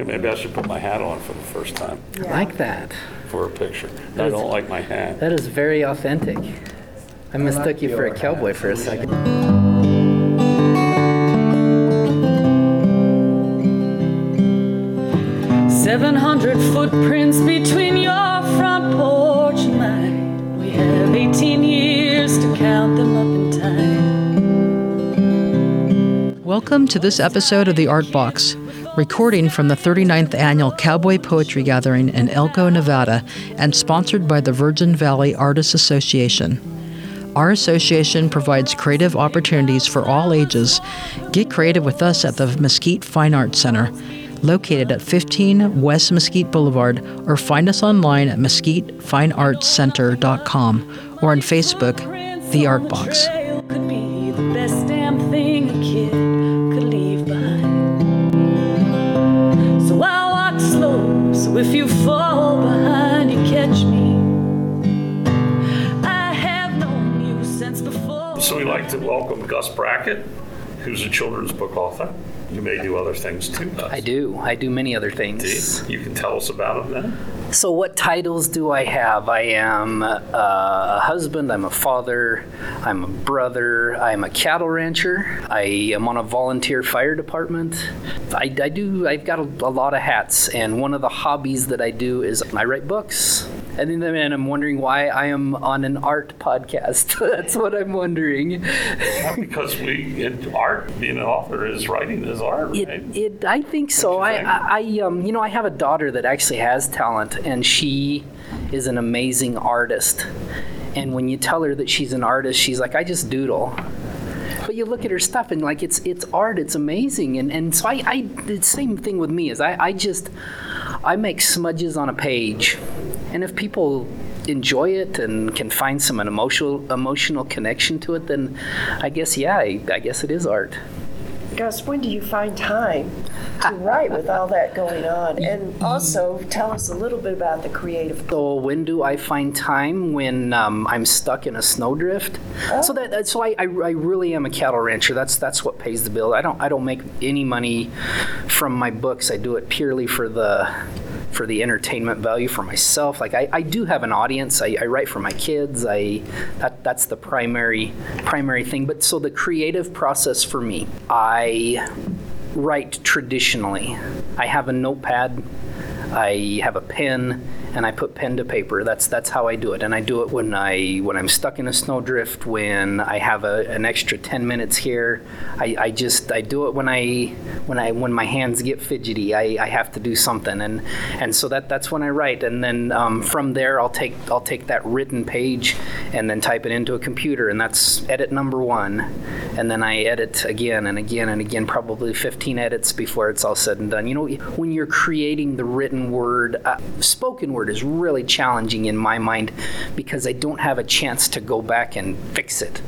Okay, maybe I should put my hat on for the first time I like that. for a picture. I don't like my hat. That is very authentic. I mistook you for a cowboy for a second. 700 footprints between your front porch and mine. We have 18 years to count them up in time. Welcome to this episode of The Art Box, recording from the 39th Annual Cowboy Poetry Gathering in Elko, Nevada, and sponsored by the Virgin Valley Artists Association. Our association provides creative opportunities for all ages. Get creative with us at the Mesquite Fine Arts Center, located at 15 West Mesquite Boulevard, or find us online at mesquitefineartscenter.com or on Facebook, The Art Box. Welcome Gus Brackett, who's a children's book author. You may do other things too, Gus. I do. I do many other things. You can tell us about them then. So, what titles do I have? I am uh, a husband, I'm a father, I'm a brother, I'm a cattle rancher, I am on a volunteer fire department. I, I do, I've got a, a lot of hats, and one of the hobbies that I do is I write books. And then and I'm wondering why I am on an art podcast. That's what I'm wondering. Because we, in art, being an author is writing is art, It, right? it, I think so. I, think? I, I, um, you know, I have a daughter that actually has talent, and she is an amazing artist. And when you tell her that she's an artist, she's like, I just doodle. But you look at her stuff, and like, it's it's art. It's amazing. And and so I, I the same thing with me is I, I just I make smudges on a page, and if people enjoy it and can find some an emotional emotional connection to it, then I guess yeah, I, I guess it is art. Gus, when do you find time to write with all that going on? And also, tell us a little bit about the creative. So when do I find time? When um, I'm stuck in a snowdrift. So that that's why I, I really am a cattle rancher. That's that's what pays the bill. I don't I don't make any money from my books. I do it purely for the for the entertainment value for myself. Like I, I do have an audience. I, I write for my kids. I that that's the primary primary thing. But so the creative process for me, I write traditionally. I have a notepad. I have a pen and I put pen to paper. That's that's how I do it. And I do it when I when I'm stuck in a snowdrift, when I have a, an extra 10 minutes here. I, I just I do it when I when I when my hands get fidgety. I, I have to do something and and so that that's when I write. And then um, from there I'll take I'll take that written page and then type it into a computer and that's edit number one. And then I edit again and again and again, probably 15 edits before it's all said and done. You know, when you're creating the written word, uh, spoken word is really challenging in my mind because I don't have a chance to go back and fix it.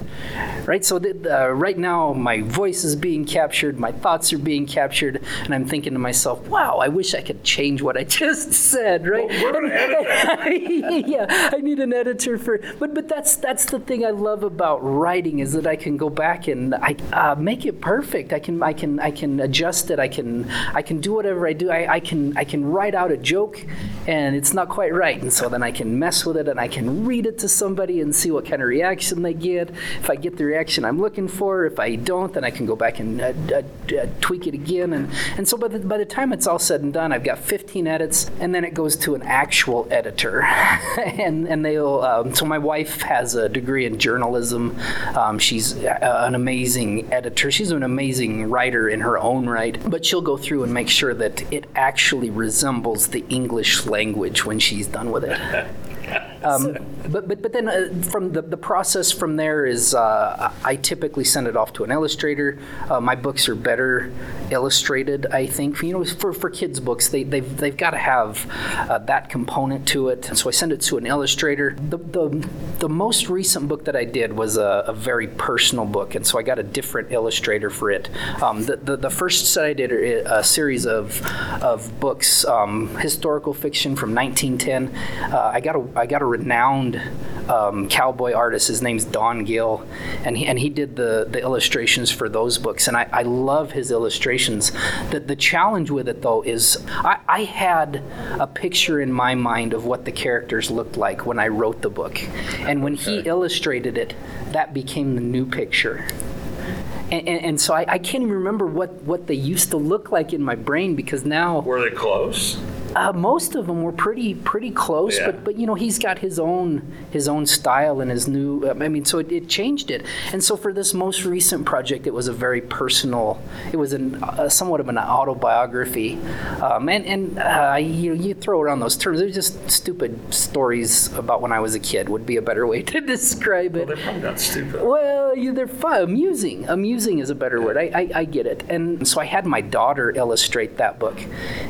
Right? So uh, right now, my voice is being captured, my thoughts are being captured, and I'm thinking to myself, wow, I wish I could change what I just said, right? Gonna yeah, I need an editor for. But but that's that's the thing I love about writing is that I can go back and I uh, make it perfect. I can I can I can adjust it. I can I can do whatever I do. I, I can I can write out a joke, and it's not quite right, and so then I can mess with it and I can read it to somebody and see what kind of reaction they get. If I get the reaction I'm looking for, if I don't, then I can go back and uh, uh, uh, tweak it again. And and so by the by the time it's all said and done, I've got 15 edits, and then it goes to an actual editor, and and they'll. Um, so my wife has a degree in journalism. Um, she's a, an amazing editor. She's an amazing writer in her own right. But she'll go through and make sure that it actually resembles the English language when she's done with it. Um, but, but but then uh, from the, the process from there is uh, I typically send it off to an illustrator. Uh, my books are better illustrated, I think. You know, for, for kids' books, they they've, they've got to have uh, that component to it. And so I send it to an illustrator. The the, the most recent book that I did was a, a very personal book, and so I got a different illustrator for it. Um, the, the the first set I did a, a series of of books, um, historical fiction from 1910. Uh, I got a I got a renowned um, cowboy artist. His name's Don Gill, and he, and he did the the illustrations for those books. And I, I love his illustrations. The, the challenge with it, though, is I, I had a picture in my mind of what the characters looked like when I wrote the book. And when he illustrated it, that became the new picture. And, and, and so I, I can't even remember what, what they used to look like in my brain because now Were they close? Uh, most of them were pretty pretty close, Yeah. but but you know he's got his own his own style and his new. I mean, so it, it changed it. And so for this most recent project, it was a very personal. It was an uh, somewhat of an autobiography, um, and and uh, you you throw around those terms. They're just stupid stories about when I was a kid. Would be a better way to describe it. Well, they're probably not stupid. Well, yeah, they're fun. Amusing. Amusing is a better word. I, I, I get it. And so I had my daughter illustrate that book,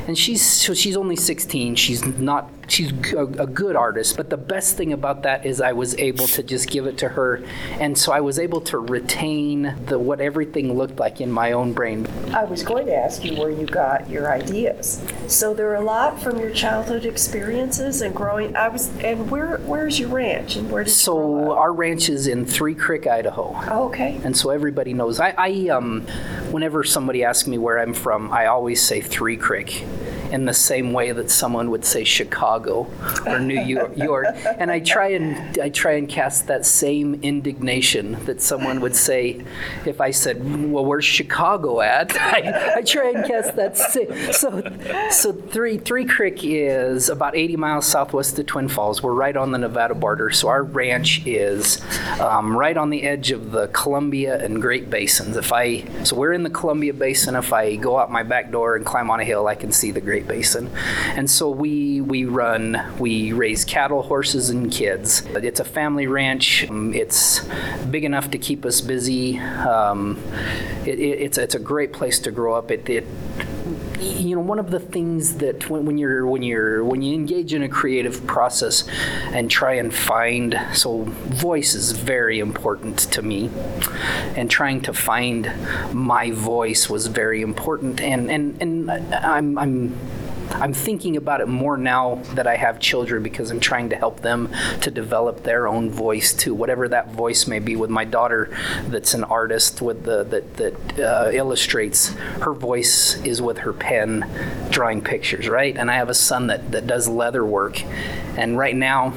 and she's so she's only 16. She's not. She's a good artist. But the best thing about that is I was able to just give it to her, and so I was able to retain the what everything looked like in my own brain. I was going to ask you where you got your ideas. So there are a lot from your childhood experiences and growing. I was, and where where's your ranch and where did So our ranch is in Three Creek, Idaho. Oh, okay. And so everybody knows. I, I um, whenever somebody asks me where I'm from, I always say Three Creek, in the same way that someone would say Chicago or New York. York. And I try and I try and cast that same indignation that someone would say if I said, "Well, where's Chicago at?" I, I try and cast that same. So, so Three Three Creek is about 80 miles southwest of Twin Falls. We're right on the Nevada border. So our ranch is um, right on the edge of the Columbia and Great Basins. If I so we're in the Columbia Basin. If I go out my back door and climb on a hill, I can see the Great Basin. And so we we run we raise cattle, horses, and kids. It's a family ranch. Um, It's big enough to keep us busy. Um, it, it, it's it's a great place to grow up. It, it you know one of the things that when, when you're when you're when you engage in a creative process and try and find so voice is very important to me and trying to find my voice was very important and and and I'm I'm I'm thinking about it more now that I have children because I'm trying to help them to develop their own voice too, whatever that voice may be. With my daughter, that's an artist with the that that uh, illustrates. Her voice is with her pen, drawing pictures, right? And I have a son that that does leather work, and right now.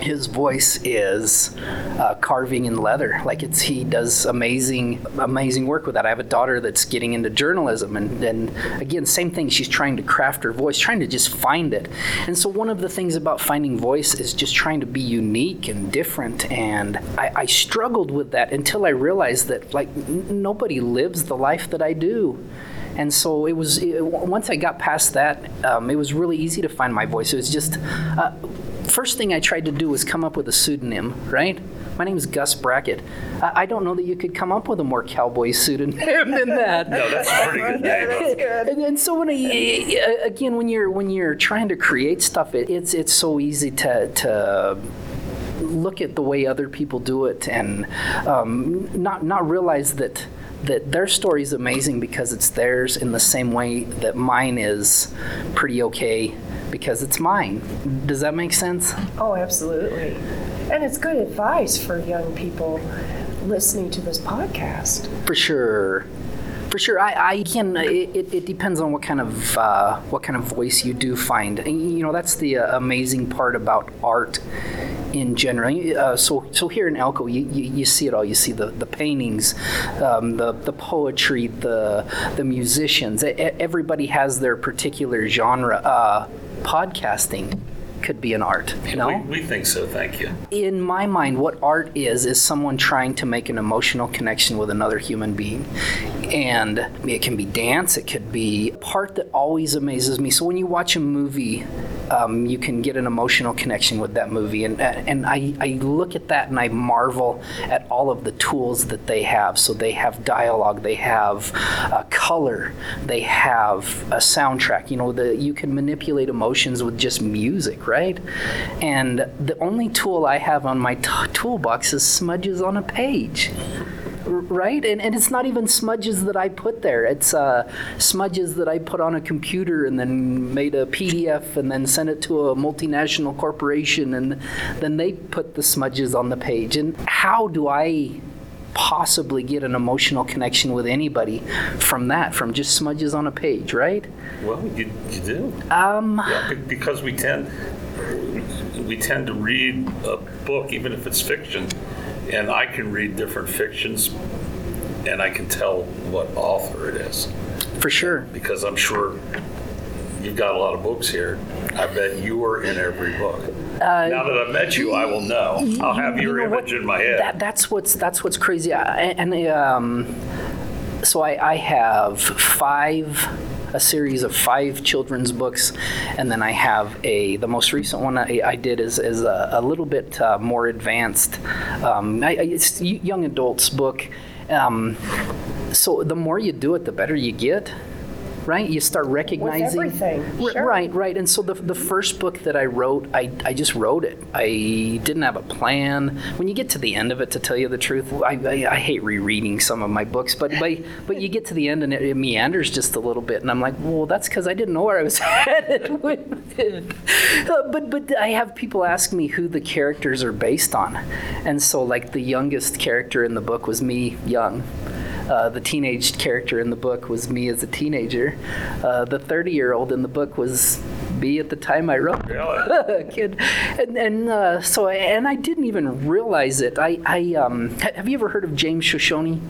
His voice is uh, carving in leather. Like it's he does amazing, amazing work with that. I have a daughter that's getting into journalism, and, and again, same thing. She's trying to craft her voice, trying to just find it. And so, one of the things about finding voice is just trying to be unique and different. And I, I struggled with that until I realized that like n- nobody lives the life that I do. And so it was, it, once I got past that, um, it was really easy to find my voice. It was just, uh, first thing I tried to do was come up with a pseudonym, right? My name is Gus Brackett. I, I don't know that you could come up with a more cowboy pseudonym than that. No, that's a pretty good name. And, and so when I, again, when you're when you're trying to create stuff, it, it's it's so easy to to look at the way other people do it and um, not not realize that that their story is amazing because it's theirs in the same way that mine is pretty okay because it's mine. Does that make sense? Oh, absolutely. And it's good advice for young people listening to this podcast. For sure. For sure, I, I can. It, it, depends on what kind of uh, what kind of voice you do find. And, You know, that's the uh, amazing part about art in general. Uh, so, so here in Elko, you, you, you see it all. You see the the paintings, um, the the poetry, the the musicians. Everybody has their particular genre. Uh, podcasting could be an art. You know, We, we think so, thank you. in my mind, what art is, is someone trying to make an emotional connection with another human being. And it can be dance, it could be part that always amazes me. So when you watch a movie, um, you can get an emotional connection with that movie. And, and I, I look at that and I marvel at all of the tools that they have. So they have dialogue, they have uh, color, they have a soundtrack. You know, the, you can manipulate emotions with just music, right? And the only tool I have on my t- toolbox is smudges on a page. Right, and, and it's not even smudges that I put there. It's uh, smudges that I put on a computer and then made a PDF and then sent it to a multinational corporation, and then they put the smudges on the page. And how do I possibly get an emotional connection with anybody from that, from just smudges on a page, right? Well, you, you do. Um. Yeah, because we tend, we tend to read a book, even if it's fiction, and I can read different fictions, and I can tell what author it is, For sure. because I'm sure you've got a lot of books here. I bet you are in every book. Now that I've met you, I will know. I'll have your Uh, You know what? in my head. That, that's what's that's what's crazy. I, and um, so I, I have five a series of five children's books, and then I have a the most recent one I, I did is is a, a little bit uh, more advanced. Um, I, it's young adults book. Um, so the more you do it, the better you get. Right, you start recognizing everything, sure. Right, right. And so the, the first book that I wrote, I, I just wrote it. I didn't have a plan. When you get to the end of it, to tell you the truth, I, I, I hate rereading some of my books, but but, but you get to the end and it, it meanders just a little bit, and I'm like, well, that's because I didn't know where I was headed with it. Uh, but but I have people ask me who the characters are based on, and so like the youngest character in the book was me, young. Uh, the teenage character in the book was me as a teenager. Uh, the 30 year old in the book was me at the time I wrote Really? kid. And, and uh, so, I, and I didn't even realize it. I, I um, have you ever heard of James Shoshone?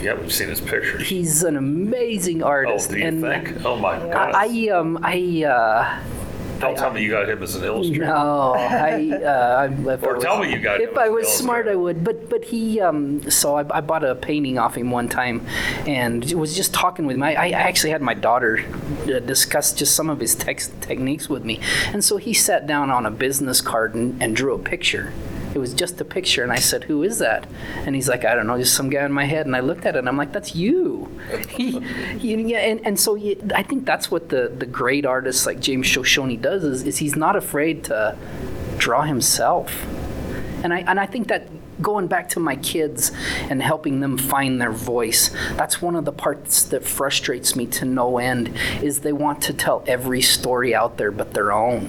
Yeah, we've seen his pictures. He's an amazing artist. Oh, do you and think? Oh, my I, God. I, um, I, uh, Don't tell me you got him as an illustrator. no, I, uh, I- if I Or was, tell me you got him If I as was an smart, I would. But but he, um, so I, I bought a painting off him one time, and was just talking with him. I, I actually had my daughter uh, discuss just some of his tex- techniques with me, and so he sat down on a business card and, and drew a picture. It was just a picture, and I said, "Who is that?" And he's like, "I don't know, just some guy in my head." And I looked at it, and I'm like, "That's you." he, he- yeah, and, and so you, I think that's what the the great artist like James Shoshone does is, is he's not afraid to draw himself. And I, and I think that going back to my kids and helping them find their voice, that's one of the parts that frustrates me to no end is they want to tell every story out there but their own.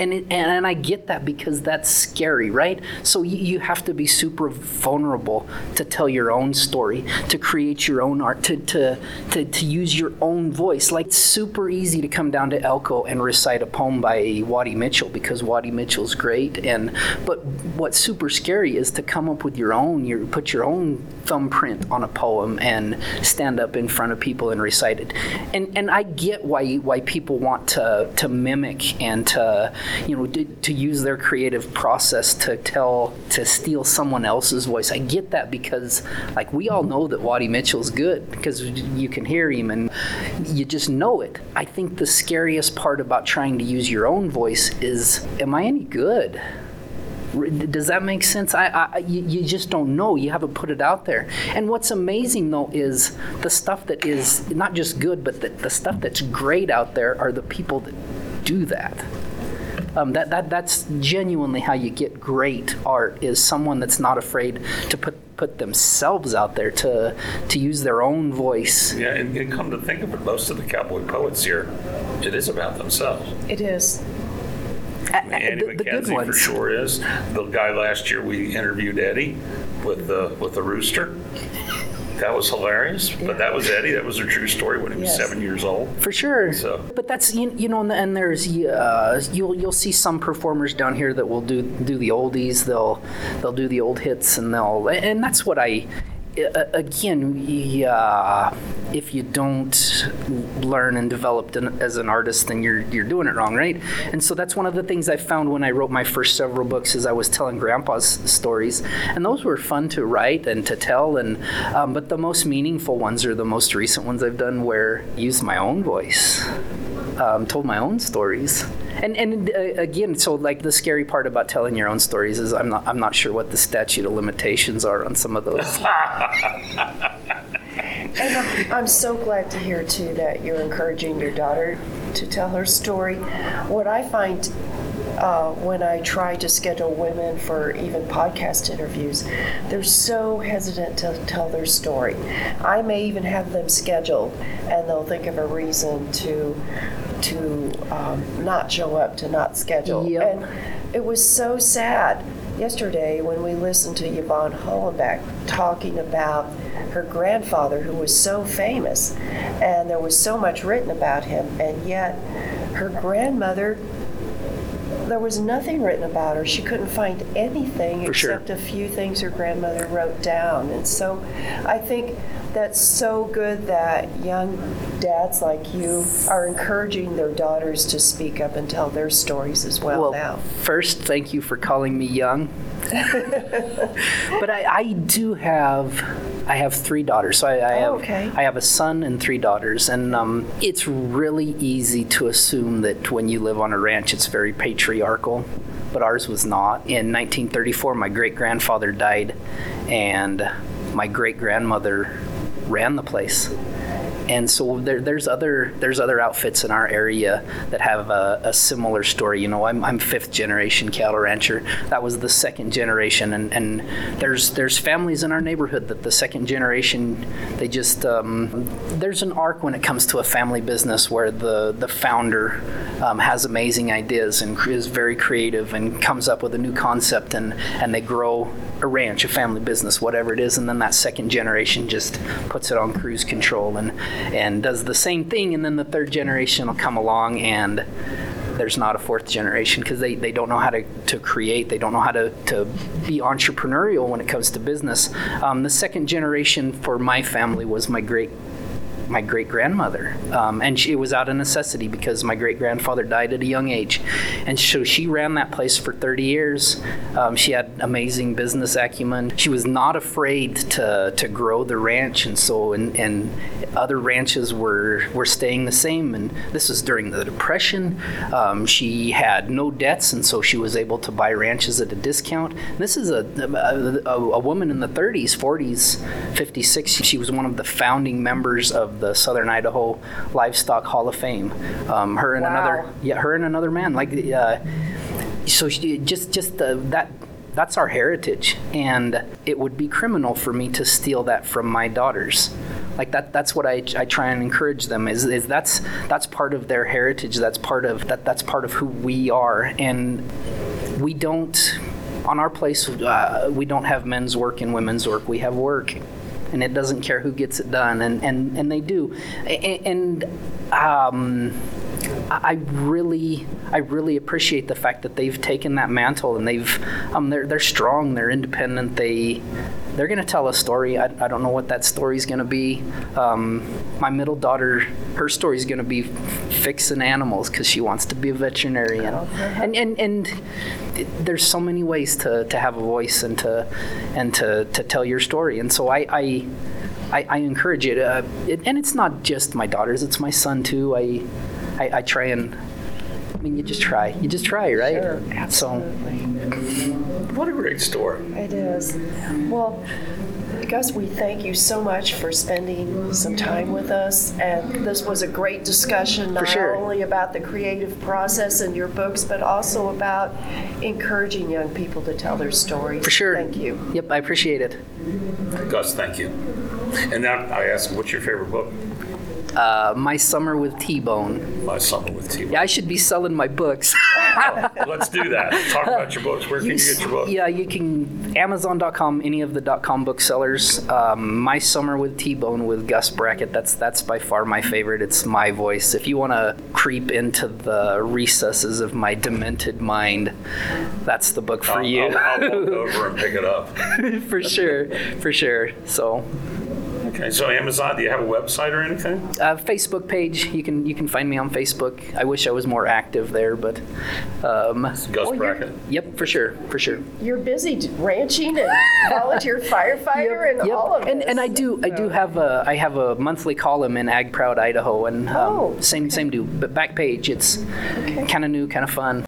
And, it, and and I get that because that's scary, right? So you, you have to be super vulnerable to tell your own story, to create your own art, to, to, to, to use your own voice. Like it's super easy to come down to Elko and recite a poem by Waddie Mitchell because Waddie Mitchell's great. And but what's super scary is to come up with your own, your put your own thumbprint on a poem and stand up in front of people and recite it. And and I get why why people want to to mimic and to you know to, to use their creative process to tell to steal someone else's voice. I get that because like we all know that Waddie Mitchell's good because you can hear him and you just know it. I think the scariest part about trying to use your own voice is am I any good? Does that make sense? I, I you, just don't know. You haven't put it out there. And what's amazing though is the stuff that is not just good, but the, the stuff that's great out there are the people that do that. Um, that, that that's genuinely how you get great art is someone that's not afraid to put put themselves out there to to use their own voice. Yeah, and, and come to think of it, most of the cowboy poets here, it is about themselves. It is. Andy the, the good McKenzie for sure is. The guy last year we interviewed Eddie with the with the rooster. That was hilarious, but that was Eddie. That was a true story when he was Yes. seven years old. For sure. So- But that's you, you know, and, and there's uh, you'll you'll see some performers down here that will do do the oldies. They'll they'll do the old hits, and they'll and that's what I. uh, Again, yeah, if you don't learn and develop as an artist, then you're you're doing it wrong, right? And so that's one of the things I found when I wrote my first several books is I was telling Grandpa's stories, and those were fun to write and to tell, and um, but the most meaningful ones are the most recent ones I've done where I used my own voice um, told my own stories. And and uh, again, so like the scary part about telling your own stories is I'm not I'm not sure what the statute of limitations are on some of those. And I'm, I'm so glad to hear too that you're encouraging your daughter to tell her story. What I find uh, when I try to schedule women for even podcast interviews, they're so hesitant to tell their story. I may even have them scheduled, and they'll think of a reason to to um, not show up, to not schedule. Yep. And it was so sad yesterday when we listened to Yvonne Hollenbeck talking about her grandfather who was so famous and there was so much written about him and yet her grandmother there was nothing written about her. She couldn't find anything For sure. except a few things her grandmother wrote down. And so I think that's so good that young dads like you are encouraging their daughters to speak up and tell their stories as well, Well, now. first, thank you for calling me young. but I, I do have, I have three daughters. So I, I have, Oh, okay. I have a son and three daughters, and um, it's really easy to assume that when you live on a ranch, it's very patriarchal. But ours was not. In 1934, my great grandfather died, and my great grandmother ran the place and so there, there's other there's other outfits in our area that have a, a similar story. You know, I'm, I'm fifth generation cattle rancher. That was the second generation, and, and there's there's families in our neighborhood that the second generation they just um, there's an arc when it comes to a family business where the the founder um, has amazing ideas and is very creative and comes up with a new concept and and they grow a ranch, a family business, whatever it is, and then that second generation just puts it on cruise control and and does the same thing, and then the third generation will come along and there's not a fourth generation because they, they don't know how to, to create, they don't know how to, to be entrepreneurial when it comes to business. Um, the second generation for my family was my great my great grandmother, um, and she, it was out of necessity because my great grandfather died at a young age, and so she ran that place for 30 years. Um, she had amazing business acumen. She was not afraid to to grow the ranch, and so and, and other ranches were were staying the same. And this was during the depression. Um, she had no debts, and so she was able to buy ranches at a discount. This is a a, a, woman in the 30s, 40s, 56. She was one of the founding members of the Southern Idaho Livestock Hall of Fame. Um, her and Wow. another, yeah, her and another man. Like, uh, so she, just just uh, that. That's our heritage, and it would be criminal for me to steal that from my daughters. Like that. That's what I, I try and encourage them. Is, is that's that's part of their heritage. That's part of that. That's part of who we are, and we don't on our place uh, we don't have men's work and women's work we have work and it doesn't care who gets it done and and, and they do. A- and um, I really, I really appreciate the fact that they've taken that mantle and they've, um, they're they're strong, they're independent, they, they're going to tell a story. I, I don't know what that story's going to be. Um, my middle daughter, her story's going to be fixing animals because she wants to be a veterinarian, and and and there's so many ways to, to have a voice and to and to, to tell your story. And so I. I I, I encourage it. Uh, it, and it's not just my daughters; it's my son too. I, I, I try and. I mean, you just try. You just try, right? Sure, So, What a great story. It is. Well, Gus, we thank you so much for spending some time with us. And this was a great discussion, not sure. only about the creative process in your books, but also about encouraging young people to tell their story. for sure. Thank you. Yep, I appreciate it. Gus, thank you. And now I ask, what's your favorite book? Uh, my summer with T-Bone. My Summer with T. Bone. Yeah, I should be selling my books. Let's do that. Talk about your books. Where can you get your books? Yeah, you can Amazon.com, any of the .com booksellers. Um, my summer with T-Bone with Gus Brackett. That's that's by far my favorite. It's my voice. If you want to creep into the recesses of my demented mind, that's the book for I'll, you. I'll, I'll walk over and pick it up. for sure, for sure. So, Okay, so Amazon, do you have a website or anything? uh, Facebook page. You can you can find me on Facebook. I wish I was more active there, but um, Gus you're- Brackett. yep, for sure, for sure. You're busy ranching and volunteer firefighter and Yep. all of and, this. and I do I do have a I have a monthly column in Ag Proud Idaho and um, Oh. same same do but back page it's kind of new kind of fun.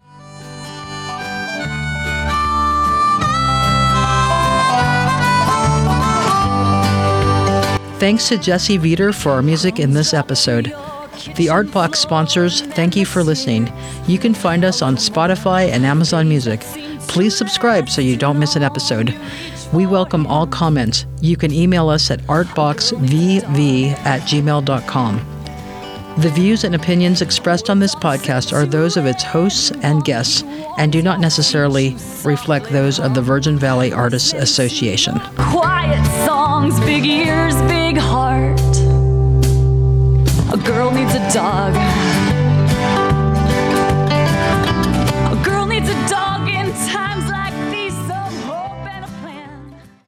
Thanks to Jesse Veter for our music in this episode. The Art Box sponsors, thank you for listening. You can find us on Spotify and Amazon Music. Please subscribe so you don't miss an episode. We welcome all comments. You can email us at artboxvv at gmail.com. The views and opinions expressed on this podcast are those of its hosts and guests and do not necessarily reflect those of the Virgin Valley Artists Association. Quiet songs, big ears, big heart. A girl needs a dog.